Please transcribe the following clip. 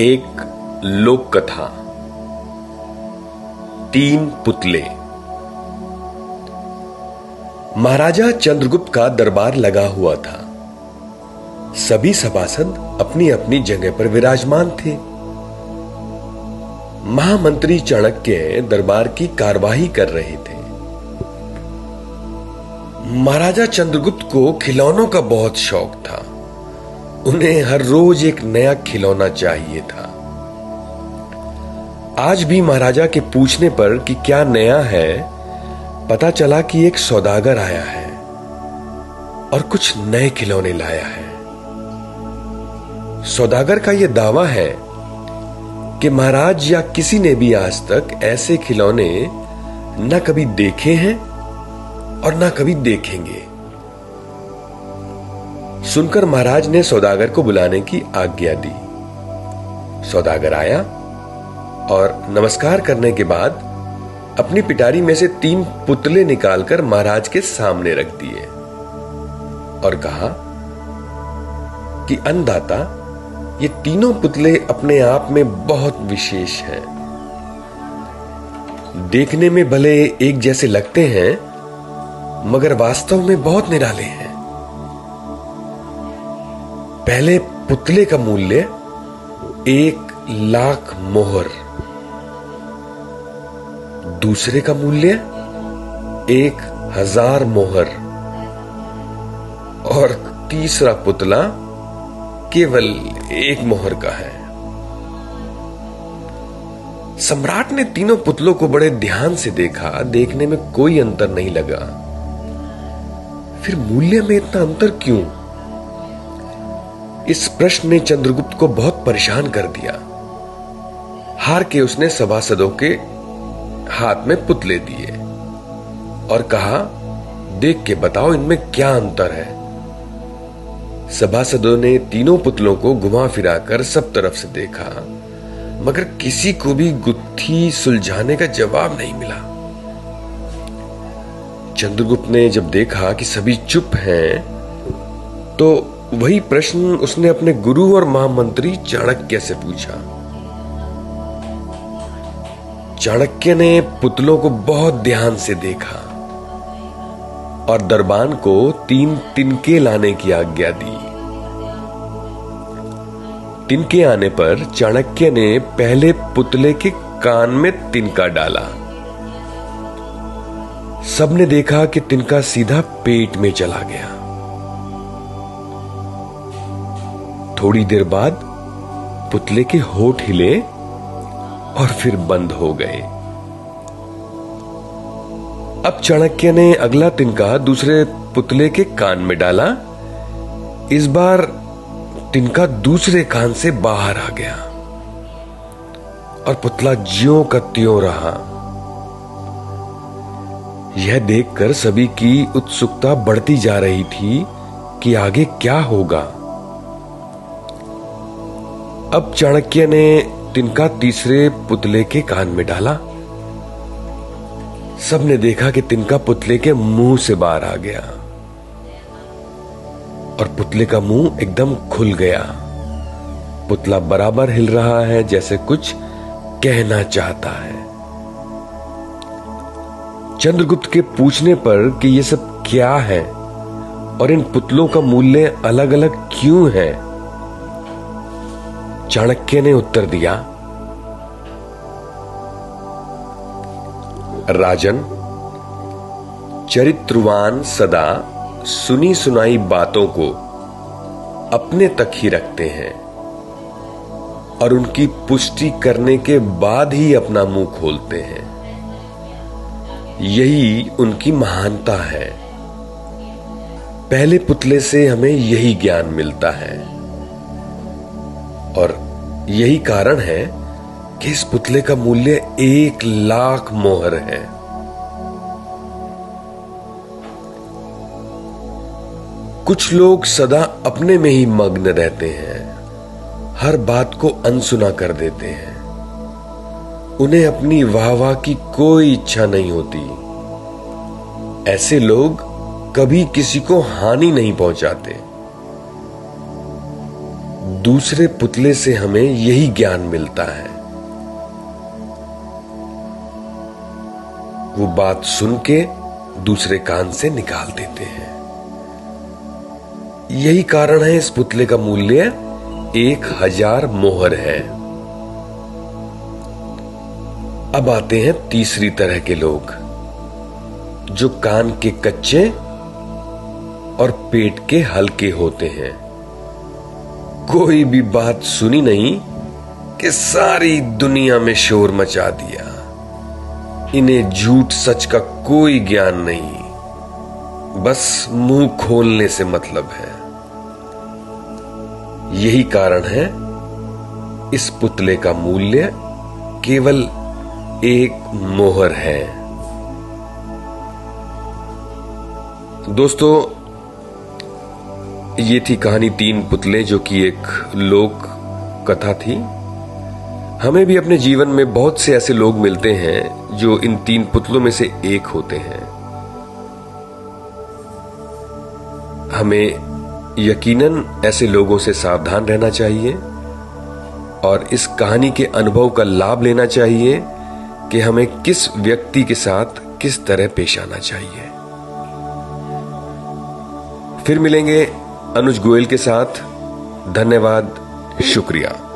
एक लोक कथा तीन पुतले। महाराजा चंद्रगुप्त का दरबार लगा हुआ था। सभी सभासद अपनी अपनी जगह पर विराजमान थे। महामंत्री चाणक्य दरबार की कार्यवाही कर रहे थे। महाराजा चंद्रगुप्त को खिलौनों का बहुत शौक था। उन्हें हर रोज एक नया खिलौना चाहिए था। आज भी महाराजा के पूछने पर कि क्या नया है, पता चला कि एक सौदागर आया है और कुछ नए खिलौने लाया है। सौदागर का यह दावा है कि महाराज या किसी ने भी आज तक ऐसे खिलौने न कभी देखे हैं और ना कभी देखेंगे। सुनकर महाराज ने सौदागर को बुलाने की आज्ञा दी। सौदागर आया और नमस्कार करने के बाद अपनी पिटारी में से तीन पुतले निकालकर महाराज के सामने रख दिए और कहा कि अन्नदाता, ये तीनों पुतले अपने आप में बहुत विशेष हैं। देखने में भले एक जैसे लगते हैं, मगर वास्तव में बहुत निराले हैं। पहले पुतले का मूल्य एक लाख मोहर। दूसरे का मूल्य एक हज़ार मोहर। और तीसरा पुतला केवल एक मोहर का है। सम्राट ने तीनों पुतलों को बड़े ध्यान से देखा। देखने में कोई अंतर नहीं लगा। फिर मूल्य में इतना अंतर क्यों? इस प्रश्न ने चंद्रगुप्त को बहुत परेशान कर दिया। हार के उसने सभासदों के हाथ में पुतले दिए और कहा, देख के बताओ इनमें क्या अंतर है? सभासदों ने तीनों पुतलों को घुमा फिराकर सब तरफ़ से देखा, मगर किसी को भी गुत्थी सुलझाने का जवाब नहीं मिला। चंद्रगुप्त ने जब देखा कि सभी चुप हैं तो वही प्रश्न उसने अपने गुरु और महामंत्री चाणक्य से पूछा। चाणक्य ने पुतलों को बहुत ध्यान से देखा और दरबान को तीन तिनके लाने की आज्ञा दी। तिनके आने पर चाणक्य ने पहले पुतले के कान में तिनका डाला। सबने देखा कि तिनका सीधा पेट में चला गया। थोड़ी देर बाद पुतले के होठ हिले और फिर बंद हो गए। अब चाणक्य ने अगला तिनका दूसरे पुतले के कान में डाला। इस बार तिनका दूसरे कान से बाहर आ गया और पुतला ज्यो का त्यों रहा। यह देखकर सभी की उत्सुकता बढ़ती जा रही थी कि आगे क्या होगा। अब चाणक्य ने तिनका तीसरे पुतले के कान में डाला। सबने देखा कि तिनका पुतले के मुँह से बाहर आ गया और पुतले का मुँह एकदम खुल गया। पुतला बराबर हिल रहा है जैसे कुछ कहना चाहता है। चंद्रगुप्त के पूछने पर कि ये सब क्या है और इन पुतलों का मूल्य अलग अलग क्यों है? चाणक्य ने उत्तर दिया, राजन, चरित्रवान सदा सुनी सुनाई बातों को अपने तक ही रखते हैं और उनकी पुष्टि करने के बाद ही अपना मुँह खोलते हैं। यही उनकी महानता है। पहले पुतले से हमें यही ज्ञान मिलता है। और यही कारण है कि इस पुतले का मूल्य एक लाख मोहर है। कुछ लोग सदा अपने में ही मग्न रहते हैं, हर बात को अनसुना कर देते हैं। उन्हें अपनी वाह वाह की कोई इच्छा नहीं होती। ऐसे लोग कभी किसी को हानि नहीं पहुंचाते। दूसरे पुतले से हमें यही ज्ञान मिलता है। वो बात सुन के दूसरे कान से निकाल देते हैं। यही कारण है इस पुतले का मूल्य एक हज़ार मोहर है। अब आते हैं तीसरी तरह के लोग, जो कान के कच्चे और पेट के हल्के होते हैं। कोई भी बात सुनी नहीं कि सारी दुनिया में शोर मचा दिया। इन्हें झूठ सच का कोई ज्ञान नहीं। बस मुँह खोलने से मतलब है। यही कारण है, इस पुतले का मूल्य केवल एक मोहर है। दोस्तों ये थी कहानी तीन पुतले, जो कि एक लोक कथा थी। हमें भी अपने जीवन में बहुत से ऐसे लोग मिलते हैं, जो इन तीन पुतलों में से एक होते हैं। हमें यकीनन ऐसे लोगों से सावधान रहना चाहिए, और इस कहानी के अनुभव का लाभ लेना चाहिए कि हमें किस व्यक्ति के साथ किस तरह पेश आना चाहिए। फिर मिलेंगे अनुज गोयल के साथ धन्यवाद शुक्रिया।